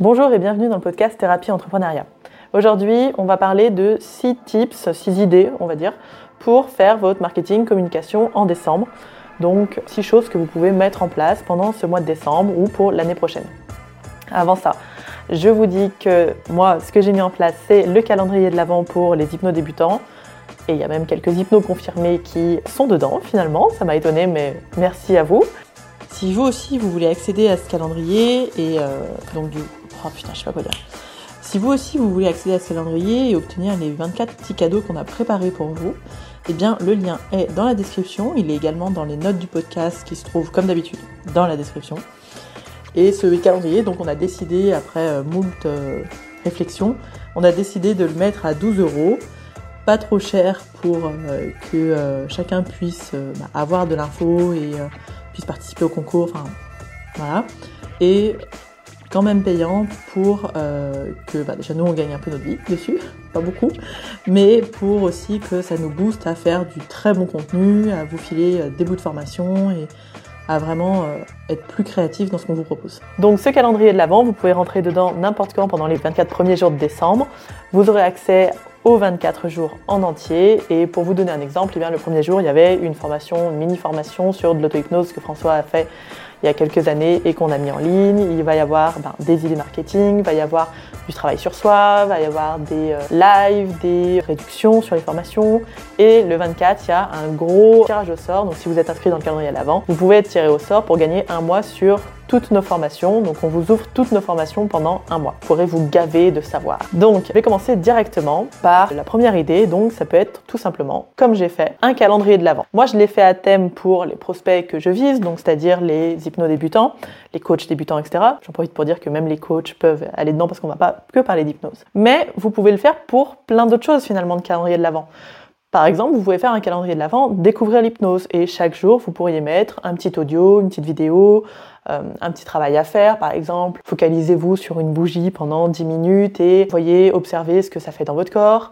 Bonjour et bienvenue dans le podcast Thérapie Entrepreneuriat. Aujourd'hui, on va parler de 6 tips, 6 idées, on va dire, pour faire votre marketing communication en décembre. Donc, 6 choses que vous pouvez mettre en place pendant ce mois de décembre ou pour l'année prochaine. Avant ça, je vous dis que moi, ce que j'ai mis en place, c'est le calendrier de l'avant pour les hypnos débutants. Et il y a même quelques hypnos confirmés qui sont dedans finalement. Ça m'a étonné, mais merci à vous. Si vous aussi vous voulez accéder à ce calendrier et euh. Si vous aussi vous voulez accéder à ce calendrier et obtenir les 24 petits cadeaux qu'on a préparés pour vous, eh bien le lien est dans la description. Il est également dans les notes du podcast qui se trouvent comme d'habitude dans la description. Et ce calendrier, donc on a décidé après euh, moult euh, réflexions, on a décidé de le mettre à 12 euros pas trop cher pour que chacun puisse bah, avoir de l'info et puisse participer au concours, enfin voilà. Et quand même payant pour euh, que bah, déjà nous on gagne un peu notre vie dessus, pas beaucoup, mais pour aussi que ça nous booste à faire du très bon contenu, à vous filer euh, des bouts de formation et à vraiment euh, être plus créatif dans ce qu'on vous propose. Donc ce calendrier de l'avant, vous pouvez rentrer dedans n'importe quand pendant les 24 premiers jours de décembre. Vous aurez accès aux 24 jours en entier. Et pour vous donner un exemple, eh bien, le premier jour, il y avait une formation, une mini-formation sur de l'auto-hypnose que François a fait il y a quelques années et qu'on a mis en ligne. Il va y avoir ben, des idées marketing, il va y avoir du travail sur soi, il va y avoir des euh, lives, des réductions sur les formations. Et le 24, il y a un gros tirage au sort. Donc si vous êtes inscrit dans le calendrier à l'avant, vous pouvez être tiré au sort pour gagner un mois sur toutes nos formations. Donc on vous ouvre toutes nos formations pendant un mois. Vous pourrez vous gaver de savoir. Donc je vais commencer directement par la première idée. Donc ça peut être tout simplement, comme j'ai fait, un calendrier de l'avant. Moi je l'ai fait à thème pour les prospects que je vise, donc c'est-à-dire les hypno-débutants, les coachs débutants, etc. J'en profite pour dire que même les coachs peuvent aller dedans parce qu'on va pas que parler d'hypnose. Mais vous pouvez le faire pour plein d'autres choses finalement de calendrier de l'avant. Par exemple, vous pouvez faire un calendrier de l'avant, découvrir l'hypnose et chaque jour, vous pourriez mettre un petit audio, une petite vidéo, euh, un petit travail à faire, par exemple. Focalisez-vous sur une bougie pendant 10 minutes et voyez, observer ce que ça fait dans votre corps.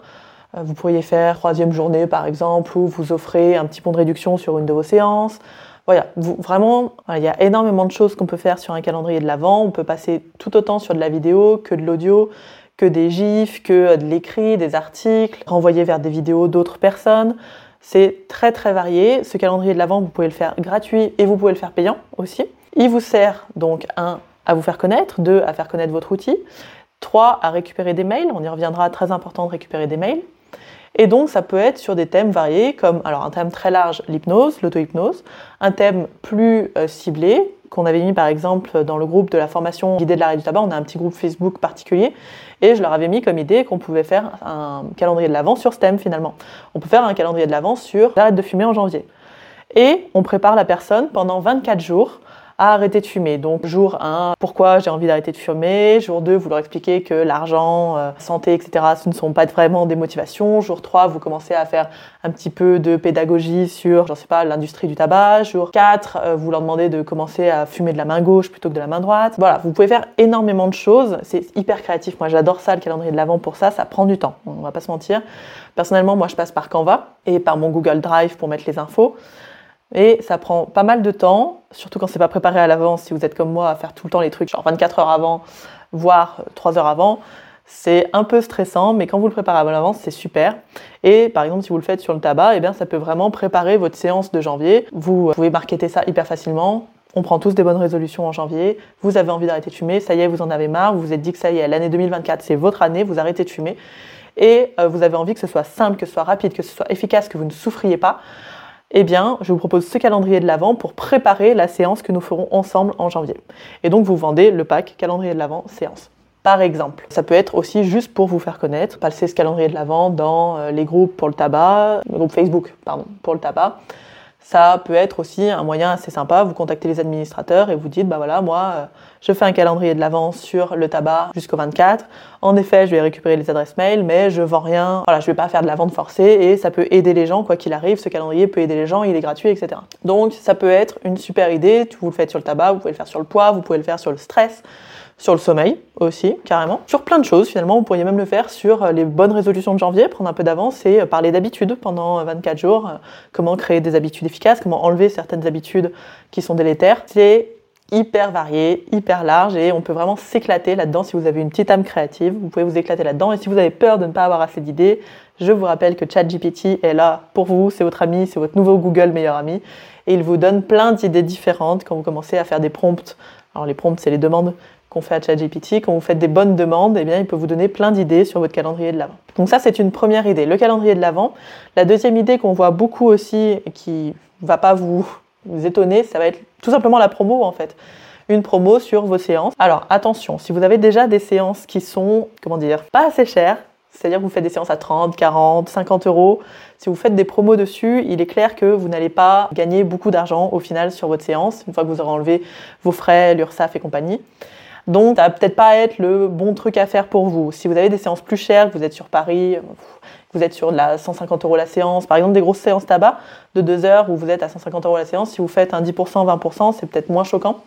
Euh, vous pourriez faire troisième journée, par exemple, où vous offrez un petit pont de réduction sur une de vos séances. Voilà, vraiment, il y a énormément de choses qu'on peut faire sur un calendrier de l'avant. On peut passer tout autant sur de la vidéo que de l'audio, que des gifs, que de l'écrit, des articles, renvoyer vers des vidéos d'autres personnes. C'est très très varié. Ce calendrier de l'avant, vous pouvez le faire gratuit et vous pouvez le faire payant aussi. Il vous sert donc, un, à vous faire connaître, deux, à faire connaître votre outil, trois, à récupérer des mails. On y reviendra, très important de récupérer des mails. Et donc, ça peut être sur des thèmes variés, comme alors un thème très large, l'hypnose, l'auto-hypnose, un thème plus euh, ciblé, qu'on avait mis par exemple dans le groupe de la formation guidée de l'arrêt du tabac. On a un petit groupe Facebook particulier, et je leur avais mis comme idée qu'on pouvait faire un calendrier de l'avance sur thème finalement. On peut faire un calendrier de l'avance sur l'arrêt de fumer en janvier. Et on prépare la personne pendant 24 jours arrêter de fumer. Donc jour 1, pourquoi j'ai envie d'arrêter de fumer? Jour 2, vous leur expliquez que l'argent, euh, santé, etc., ce ne sont pas vraiment des motivations. Jour 3, vous commencez à faire un petit peu de pédagogie sur, j'en sais pas, l'industrie du tabac. Jour 4, euh, vous leur demandez de commencer à fumer de la main gauche plutôt que de la main droite. Voilà, vous pouvez faire énormément de choses. C'est hyper créatif. Moi, j'adore ça, le calendrier de l'avant pour ça. Ça prend du temps. On va pas se mentir. Personnellement, moi, je passe par Canva et par mon Google Drive pour mettre les infos. Et ça prend pas mal de temps, surtout quand c'est pas préparé à l'avance. Si vous êtes comme moi à faire tout le temps les trucs, genre 24 heures avant, voire 3 heures avant, c'est un peu stressant, mais quand vous le préparez à l'avance, c'est super. Et par exemple, si vous le faites sur le tabac, eh bien, ça peut vraiment préparer votre séance de janvier. Vous pouvez marketer ça hyper facilement. On prend tous des bonnes résolutions en janvier. Vous avez envie d'arrêter de fumer, ça y est, vous en avez marre. Vous vous êtes dit que ça y est, l'année 2024, c'est votre année, vous arrêtez de fumer. Et euh, vous avez envie que ce soit simple, que ce soit rapide, que ce soit efficace, que vous ne souffriez pas eh bien, je vous propose ce calendrier de l'Avent pour préparer la séance que nous ferons ensemble en janvier. Et donc, vous vendez le pack calendrier de l'Avent séance. Par exemple, ça peut être aussi juste pour vous faire connaître, passer ce calendrier de l'Avent dans euh, les groupes pour le tabac, le groupe Facebook, pardon, pour le tabac. Ça peut être aussi un moyen assez sympa. Vous contactez les administrateurs et vous dites, bah voilà, moi, euh, je fais un calendrier de l'avance sur le tabac jusqu'au 24. En effet, je vais récupérer les adresses mail, mais je vends rien. Voilà, je vais pas faire de la vente forcée et ça peut aider les gens, quoi qu'il arrive. Ce calendrier peut aider les gens, il est gratuit, etc. Donc, ça peut être une super idée. Vous le faites sur le tabac, vous pouvez le faire sur le poids, vous pouvez le faire sur le stress sur le sommeil aussi, carrément. Sur plein de choses, finalement, vous pourriez même le faire sur euh, les bonnes résolutions de janvier, prendre un peu d'avance et euh, parler d'habitudes pendant 24 euh, jours, comment créer des habitudes efficaces, comment enlever certaines habitudes qui sont délétères. C'est hyper varié, hyper large et on peut vraiment s'éclater là-dedans si vous avez une petite âme créative. Vous pouvez vous éclater là-dedans et si vous avez peur de ne pas avoir assez d'idées, je vous rappelle que ChatGPT est là pour vous, c'est votre ami, c'est votre nouveau Google meilleur ami et il vous donne plein d'idées différentes quand vous commencez à faire des prompts. Alors les prompts, c'est les demandes qu'on fait à ChatGPT. Quand vous faites des bonnes demandes, eh bien, il peut vous donner plein d'idées sur votre calendrier de l'Avent. Donc ça, c'est une première idée, le calendrier de l'Avent. La deuxième idée qu'on voit beaucoup aussi et qui va pas vous étonner, ça va être tout simplement la promo en fait. Une promo sur vos séances. Alors attention, si vous avez déjà des séances qui sont, comment dire, pas assez chères, c'est-à-dire que vous faites des séances à 30, 40, 50 euros, si vous faites des promos dessus, il est clair que vous n'allez pas gagner beaucoup d'argent au final sur votre séance, une fois que vous aurez enlevé vos frais, l'URSSAF et compagnie. Donc, ça va peut-être pas être le bon truc à faire pour vous. Si vous avez des séances plus chères, que vous êtes sur Paris, vous êtes sur de la 150 euros la séance, par exemple des grosses séances tabac de 2 heures où vous êtes à 150 euros la séance, si vous faites un 10%, 20%, c'est peut-être moins choquant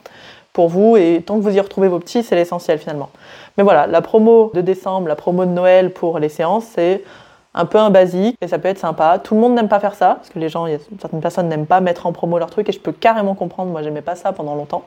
pour vous et tant que vous y retrouvez vos petits, c'est l'essentiel finalement. Mais voilà, la promo de décembre, la promo de Noël pour les séances, c'est un peu un basique et ça peut être sympa. Tout le monde n'aime pas faire ça parce que les gens, certaines personnes n'aiment pas mettre en promo leur truc et je peux carrément comprendre. Moi, j'aimais pas ça pendant longtemps.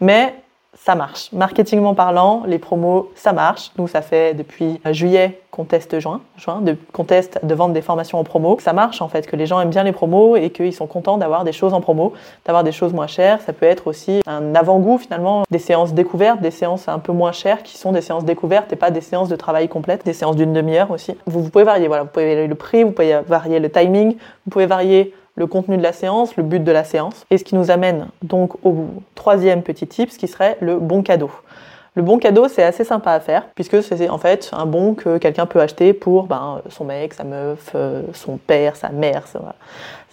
Mais ça marche. Marketingment parlant, les promos, ça marche. Nous, ça fait depuis juillet qu'on teste juin, juin de, qu'on teste de vendre des formations en promo. Ça marche en fait, que les gens aiment bien les promos et qu'ils sont contents d'avoir des choses en promo, d'avoir des choses moins chères. Ça peut être aussi un avant-goût finalement, des séances découvertes, des séances un peu moins chères qui sont des séances découvertes et pas des séances de travail complètes, des séances d'une demi-heure aussi. Vous pouvez varier, voilà, vous pouvez varier le prix, vous pouvez varier le timing, vous pouvez varier le contenu de la séance, le but de la séance, et ce qui nous amène donc au troisième petit tip, ce qui serait le bon cadeau. Le bon cadeau, c'est assez sympa à faire, puisque c'est en fait un bon que quelqu'un peut acheter pour ben, son mec, sa meuf, euh, son père, sa mère.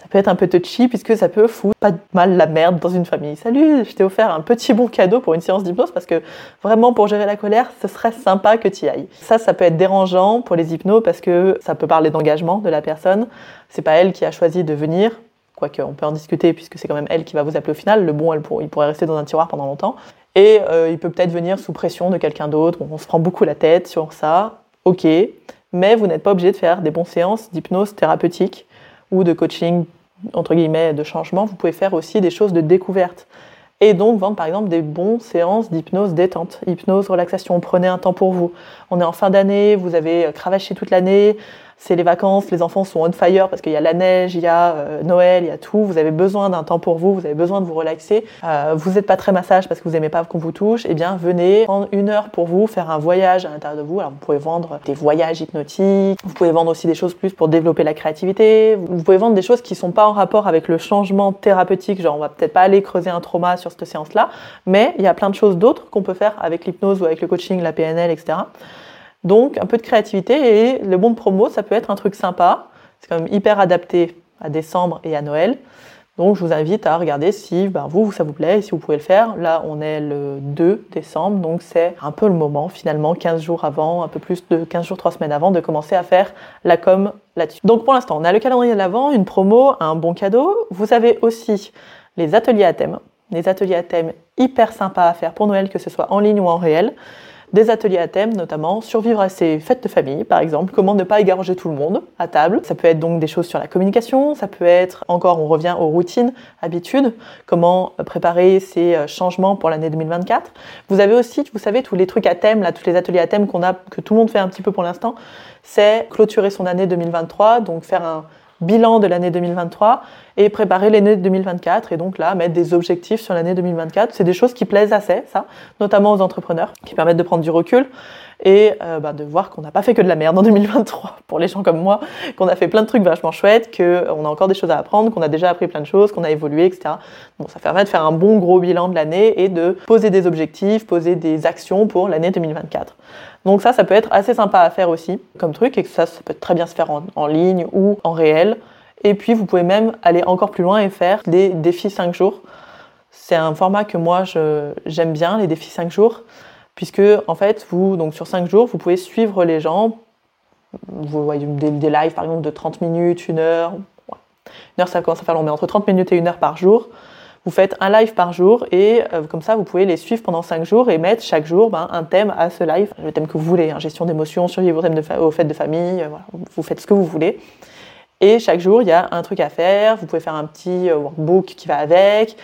Ça peut être un peu touchy puisque ça peut foutre pas mal la merde dans une famille. Salut, je t'ai offert un petit bon cadeau pour une séance d'hypnose parce que vraiment pour gérer la colère, ce serait sympa que tu y ailles. Ça, ça peut être dérangeant pour les hypnos parce que ça peut parler d'engagement de la personne. C'est pas elle qui a choisi de venir, quoique on peut en discuter puisque c'est quand même elle qui va vous appeler au final. Le bon, il pourrait rester dans un tiroir pendant longtemps. Et euh, il peut peut-être venir sous pression de quelqu'un d'autre. on se prend beaucoup la tête sur ça. Ok, mais vous n'êtes pas obligé de faire des bonnes séances d'hypnose thérapeutique ou de coaching entre guillemets, de changement, vous pouvez faire aussi des choses de découverte. Et donc vendre par exemple des bons séances d'hypnose détente, hypnose, relaxation. Prenez un temps pour vous. On est en fin d'année, vous avez cravaché toute l'année, c'est les vacances, les enfants sont on fire parce qu'il y a la neige, il y a euh, Noël, il y a tout. Vous avez besoin d'un temps pour vous, vous avez besoin de vous relaxer. Euh, vous n'êtes pas très massage parce que vous n'aimez pas qu'on vous touche. Eh bien, venez prendre une heure pour vous, faire un voyage à l'intérieur de vous. Alors, vous pouvez vendre des voyages hypnotiques. Vous pouvez vendre aussi des choses plus pour développer la créativité. Vous pouvez vendre des choses qui sont pas en rapport avec le changement thérapeutique. Genre, on va peut-être pas aller creuser un trauma sur cette séance-là, mais il y a plein de choses d'autres qu'on peut faire avec l'hypnose ou avec le coaching, la PNL, etc. Donc un peu de créativité et le bon de promo, ça peut être un truc sympa. C'est quand même hyper adapté à décembre et à Noël. Donc je vous invite à regarder si ben, vous, ça vous plaît et si vous pouvez le faire. Là, on est le 2 décembre, donc c'est un peu le moment finalement, 15 jours avant, un peu plus de 15 jours, 3 semaines avant, de commencer à faire la com là-dessus. Donc pour l'instant, on a le calendrier de l'avant, une promo, un bon cadeau. Vous avez aussi les ateliers à thème, les ateliers à thème hyper sympas à faire pour Noël, que ce soit en ligne ou en réel des ateliers à thème, notamment survivre à ses fêtes de famille, par exemple, comment ne pas égarager tout le monde à table. Ça peut être donc des choses sur la communication, ça peut être encore, on revient aux routines, habitudes, comment préparer ces euh, changements pour l'année 2024. Vous avez aussi, vous savez, tous les trucs à thème, là, tous les ateliers à thème qu'on a, que tout le monde fait un petit peu pour l'instant, c'est clôturer son année 2023, donc faire un bilan de l'année 2023 et préparer l'année 2024 et donc là mettre des objectifs sur l'année 2024. C'est des choses qui plaisent assez, ça, notamment aux entrepreneurs, qui permettent de prendre du recul et euh, bah, de voir qu'on n'a pas fait que de la merde en 2023 pour les gens comme moi, qu'on a fait plein de trucs vachement chouettes, qu'on a encore des choses à apprendre, qu'on a déjà appris plein de choses, qu'on a évolué, etc. Bon, ça permet de faire un bon gros bilan de l'année et de poser des objectifs, poser des actions pour l'année 2024. Donc ça, ça peut être assez sympa à faire aussi comme truc et que ça, ça peut très bien se faire en, en ligne ou en réel. Et puis, vous pouvez même aller encore plus loin et faire des défis 5 jours. C'est un format que moi, j'aime bien, les défis 5 jours, puisque, en fait, vous, donc sur 5 jours, vous pouvez suivre les gens. Vous voyez des, lives, par exemple, de 30 minutes, 1 heure. Une heure, ça commence à faire long, mais entre 30 minutes et 1 heure par jour. Vous faites un live par jour et euh, comme ça, vous pouvez les suivre pendant 5 jours et mettre chaque jour ben, un thème à ce live, le thème que vous voulez, hein, gestion d'émotions, survivre aux fêtes de famille, euh, vous faites ce que vous voulez. Et chaque jour, il y a un truc à faire. Vous pouvez faire un petit euh, workbook qui va avec.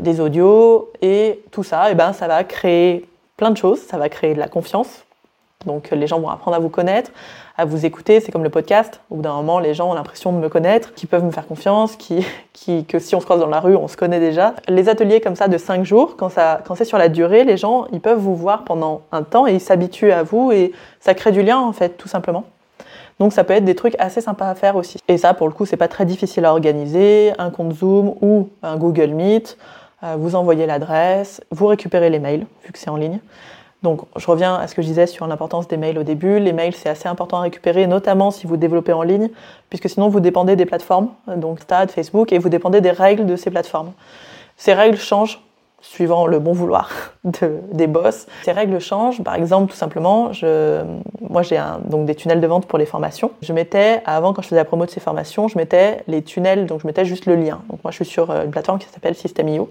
des audios, et tout ça, et ben, ça va créer plein de choses, ça va créer de la confiance. Donc les gens vont apprendre à vous connaître, à vous écouter. C'est comme le podcast. Au bout d'un moment, les gens ont l'impression de me connaître, qu'ils peuvent me faire confiance, qui, que si on se croise dans la rue, on se connaît déjà. Les ateliers comme ça de 5 jours, quand, ça, c'est sur la durée, les gens, ils peuvent vous voir pendant un temps et ils s'habituent à vous et ça crée du lien en fait, tout simplement. Donc ça peut être des trucs assez sympas à faire aussi. Et ça, pour le coup, c'est pas très difficile à organiser. Un compte Zoom ou un Google Meet. Euh, vous envoyez l'adresse, vous récupérez les mails, vu que c'est en ligne. Donc, je reviens à ce que je disais sur l'importance des mails au début. Les mails, c'est assez important à récupérer, notamment si vous développez en ligne, puisque sinon vous dépendez des plateformes, donc Stade, Facebook, et vous dépendez des règles de ces plateformes. Ces règles changent suivant le bon vouloir des boss. Ces règles changent. Par exemple, tout simplement, moi j'ai donc des tunnels de vente pour les formations. Je mettais, avant quand je faisais la promo de ces formations, je mettais les tunnels, donc je mettais juste le lien. Donc moi je suis sur une plateforme qui s'appelle System.io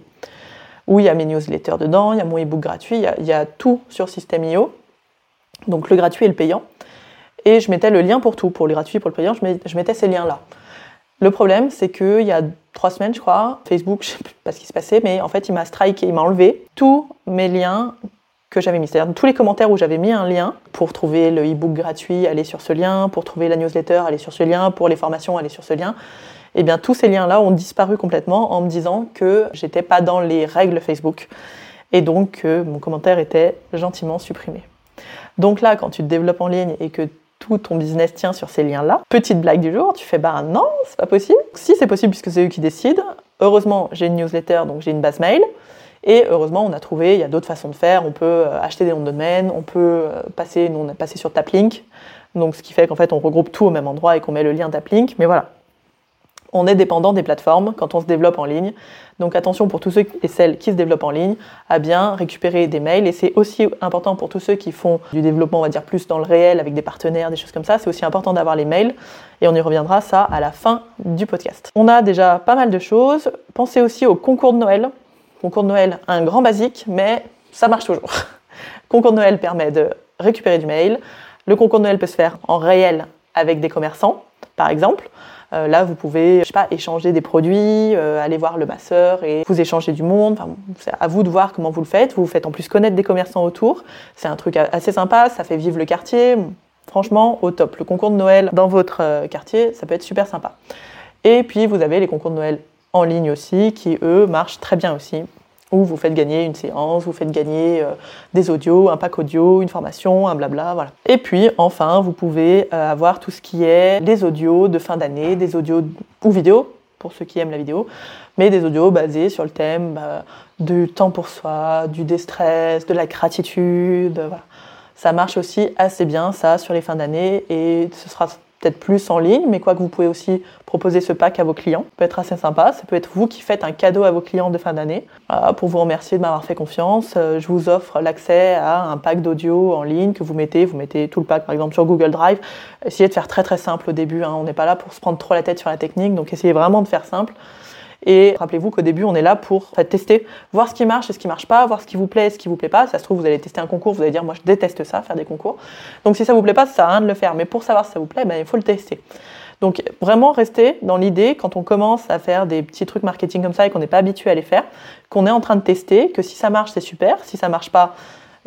où il y a mes newsletters dedans, il y a mon ebook gratuit, il y a, tout sur System.io, donc le gratuit et le payant. Et je mettais le lien pour tout, pour le gratuit, pour le payant, je mettais ces liens-là. Le problème, c'est qu'il y a trois semaines, je crois, Facebook, je sais pas ce qui se passait, mais en fait, il m'a striké, il m'a enlevé tous mes liens que j'avais mis. C'est-à-dire tous les commentaires où j'avais mis un lien pour trouver le e-book gratuit, aller sur ce lien, pour trouver la newsletter, aller sur ce lien, pour les formations, aller sur ce lien eh bien tous ces liens-là ont disparu complètement en me disant que j'étais pas dans les règles Facebook et donc que mon commentaire était gentiment supprimé. Donc là, quand tu te développes en ligne et que tout ton business tient sur ces liens-là, petite blague du jour, tu fais bah non, c'est pas possible. Si c'est possible puisque c'est eux qui décident. Heureusement, j'ai une newsletter, donc j'ai une base mail. Et heureusement, on a trouvé, il y a d'autres façons de faire. On peut euh, acheter des noms de domaine, on peut euh, passer, nous on a passé sur Taplink, donc ce qui fait qu'en fait on regroupe tout au même endroit et qu'on met le lien Taplink. Mais voilà, on est dépendant des plateformes quand on se développe en ligne. Donc attention pour tous ceux et celles qui se développent en ligne à bien récupérer des mails. Et c'est aussi important pour tous ceux qui font du développement, on va dire plus dans le réel, avec des partenaires, des choses comme ça. C'est aussi important d'avoir les mails. Et on y reviendra ça à la fin du podcast. On a déjà pas mal de choses. Pensez aussi au concours de Noël. Concours de Noël, un grand basique, mais ça marche toujours. concours de Noël permet de récupérer du mail. Le concours de Noël peut se faire en réel avec des commerçants, par exemple. Euh, là, vous pouvez, pas, échanger des produits, euh, aller voir le masseur et vous échanger du monde. C'est à vous de voir comment vous le faites. Vous vous faites en plus connaître des commerçants autour. C'est un truc assez sympa, ça fait vivre le quartier. Franchement, au top. Le concours de Noël dans votre euh, quartier, ça peut être super sympa. Et puis, vous avez les concours de Noël en ligne aussi, qui eux marchent très bien aussi vous faites gagner une séance, vous faites gagner euh, des audios, un pack audio, une formation, un blabla, voilà. Et puis enfin, vous pouvez euh, avoir tout ce qui est les audios de fin d'année, des audios ou vidéos pour ceux qui aiment la vidéo, mais des audios basés sur le thème bah, du temps pour soi, du déstress, de la gratitude. Ça marche aussi assez bien ça sur les fins d'année et ce sera plus en ligne, mais quoi que vous pouvez aussi proposer ce pack à vos clients. Ça peut être assez sympa. Ça peut être vous qui faites un cadeau à vos clients de fin d'année pour vous remercier de m'avoir fait confiance. Euh, je vous offre l'accès à un pack d'audio en ligne que vous mettez. Vous mettez tout le pack par exemple sur Google Drive. Essayez de faire très très simple au début. Hein. On n'est pas là pour se prendre trop la tête sur la technique, donc essayez vraiment de faire simple. Et rappelez-vous qu'au début, on est là pour tester, voir ce qui marche et ce qui marche pas, voir ce qui vous plaît et ce qui vous plaît pas. Ça se trouve, vous allez tester un concours, vous allez dire, moi, je déteste ça, faire des concours. Donc, si ça vous plaît pas, ça sert à rien de le faire. Mais pour savoir si ça vous plaît, ben, il faut le tester. Donc, vraiment rester dans l'idée, quand on commence à faire des petits trucs marketing comme ça et qu'on n'est pas habitué à les faire, qu'on est en train de tester, que si ça marche, c'est super. Si ça marche pas,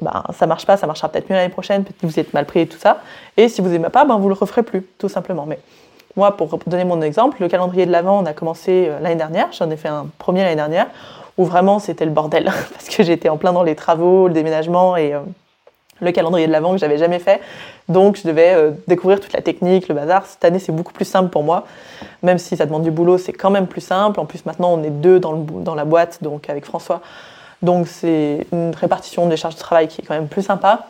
ben, ça marche pas, ça marchera peut-être mieux l'année prochaine, peut-être que vous êtes mal pris et tout ça. Et si vous aimez pas, ben, vous le referez plus, tout simplement. Mais moi, pour donner mon exemple, le calendrier de l'Avent, on a commencé euh, l'année dernière, j'en ai fait un premier l'année dernière, où vraiment c'était le bordel, parce que j'étais en plein dans les travaux, le déménagement et euh, le calendrier de l'Avent que j'avais jamais fait. Donc je devais euh, découvrir toute la technique, le bazar. Cette année, c'est beaucoup plus simple pour moi, même si ça demande du boulot, c'est quand même plus simple. En plus, maintenant, on est deux dans, dans la boîte, donc avec François. Donc c'est une répartition des charges de travail qui est quand même plus sympa.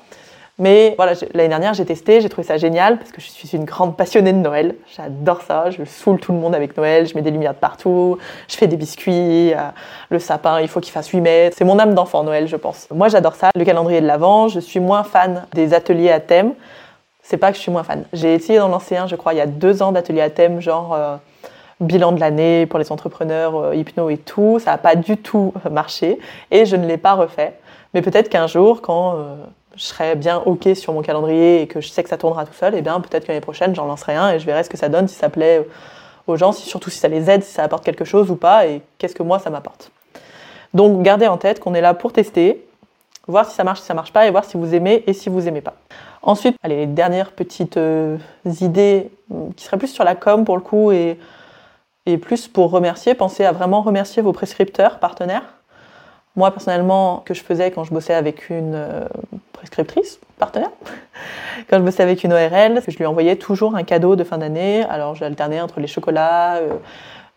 Mais voilà, l'année dernière, j'ai testé, j'ai trouvé ça génial parce que je suis une grande passionnée de Noël. J'adore ça, je saoule tout le monde avec Noël, je mets des lumières de partout, je fais des biscuits, euh, le sapin, il faut qu'il fasse 8 mètres. C'est mon âme d'enfant Noël, je pense. Moi, j'adore ça. Le calendrier de l'Avent, je suis moins fan des ateliers à thème. C'est pas que je suis moins fan. J'ai essayé d'en lancer un, je crois, il y a deux ans d'ateliers à thème, genre euh, bilan de l'année pour les entrepreneurs, euh, hypno et tout. Ça n'a pas du tout marché et je ne l'ai pas refait. Mais peut-être qu'un jour, quand je serais bien OK sur mon calendrier et que je sais que ça tournera tout seul, et eh bien peut-être que l'année prochaine, j'en lancerai un et je verrai ce que ça donne, si ça plaît aux gens, surtout si ça les aide, si ça apporte quelque chose ou pas, et qu'est-ce que moi ça m'apporte. Donc gardez en tête qu'on est là pour tester, voir si ça marche, si ça marche pas, et voir si vous aimez et si vous aimez pas. Ensuite, allez, les dernières petites euh, idées mm, qui seraient plus sur la com pour le coup et, et plus pour remercier, pensez à vraiment remercier vos prescripteurs, partenaires. Moi, personnellement, que je faisais quand je bossais avec une euh, prescriptrice, partenaire, quand je bossais avec une ORL, je lui envoyais toujours un cadeau de fin d'année. Alors, j'alternais entre les chocolats, euh,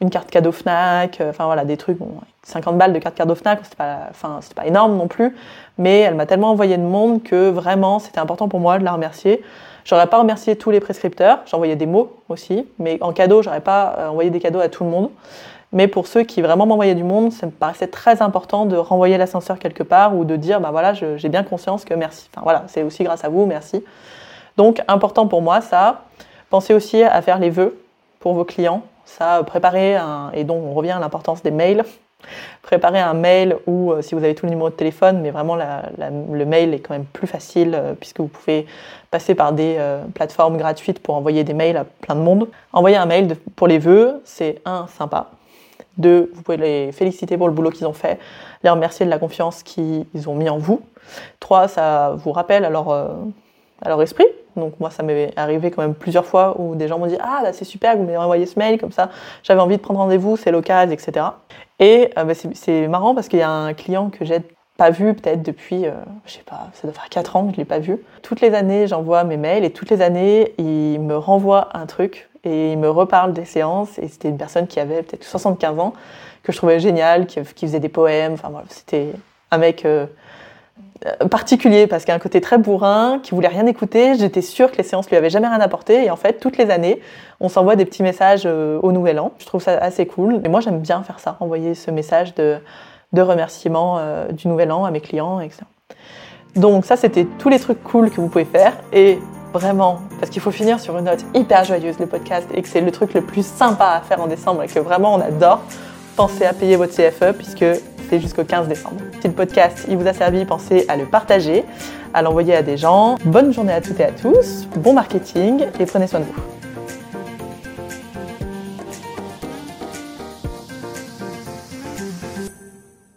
une carte cadeau Fnac, enfin voilà, des trucs, 50 balles de carte cadeau Fnac, c'était pas, enfin, pas énorme non plus, mais elle m'a tellement envoyé de monde que vraiment c'était important pour moi de la remercier. J'aurais pas remercié tous les prescripteurs, j'envoyais des mots aussi, mais en cadeau, j'aurais pas euh, envoyé des cadeaux à tout le monde. Mais pour ceux qui vraiment m'envoyaient du monde, ça me paraissait très important de renvoyer l'ascenseur quelque part ou de dire, bah voilà, j'ai bien conscience que merci. Enfin voilà, c'est aussi grâce à vous, merci. Donc important pour moi ça. Pensez aussi à faire les vœux pour vos clients. Ça, préparer un, et donc on revient à l'importance des mails. Préparer un mail ou euh, si vous avez tout le numéro de téléphone, mais vraiment le mail est quand même plus facile euh, puisque vous pouvez passer par des euh, plateformes gratuites pour envoyer des mails à plein de monde. Envoyer un mail pour les vœux, c'est un sympa. Deux, vous pouvez les féliciter pour le boulot qu'ils ont fait, les remercier de la confiance qu'ils ont mis en vous. Trois, ça vous rappelle leur, à leur esprit. Donc moi, ça m'est arrivé quand même plusieurs fois où des gens m'ont dit ah bah, c'est super, vous m'avez envoyé ce mail comme ça, j'avais envie de prendre rendez-vous, c'est l'occasion, etc. Et euh, bah, c'est marrant parce qu'il y a un client que j'ai pas vu peut-être depuis, euh, je sais pas, ça doit faire 4 ans que je l'ai pas vu. Toutes les années, j'envoie mes mails et toutes les années, il me renvoie un truc et il me reparle des séances. Et c'était une personne qui avait peut-être 75 ans que je trouvais génial, qui, faisait des poèmes. Enfin voilà, c'était un mec euh, particulier parce qu'il a un côté très bourrin, qui voulait rien écouter. J'étais sûre que les séances lui avaient jamais rien apporté. Et en fait, toutes les années, on s'envoie des petits messages euh, au Nouvel An. Je trouve ça assez cool. Et moi, j'aime bien faire ça, envoyer ce message de, de remerciement euh, du Nouvel An à mes clients, etc. Donc ça, c'était tous les trucs cool que vous pouvez faire. Et vraiment, parce qu'il faut finir sur une note hyper joyeuse, le podcast, et que c'est le truc le plus sympa à faire en décembre et que vraiment on adore, pensez à payer votre CFE puisque jusqu'au 15 décembre. Si le podcast il vous a servi, pensez à le partager, à l'envoyer à des gens. Bonne journée à toutes et à tous, bon marketing et prenez soin de vous.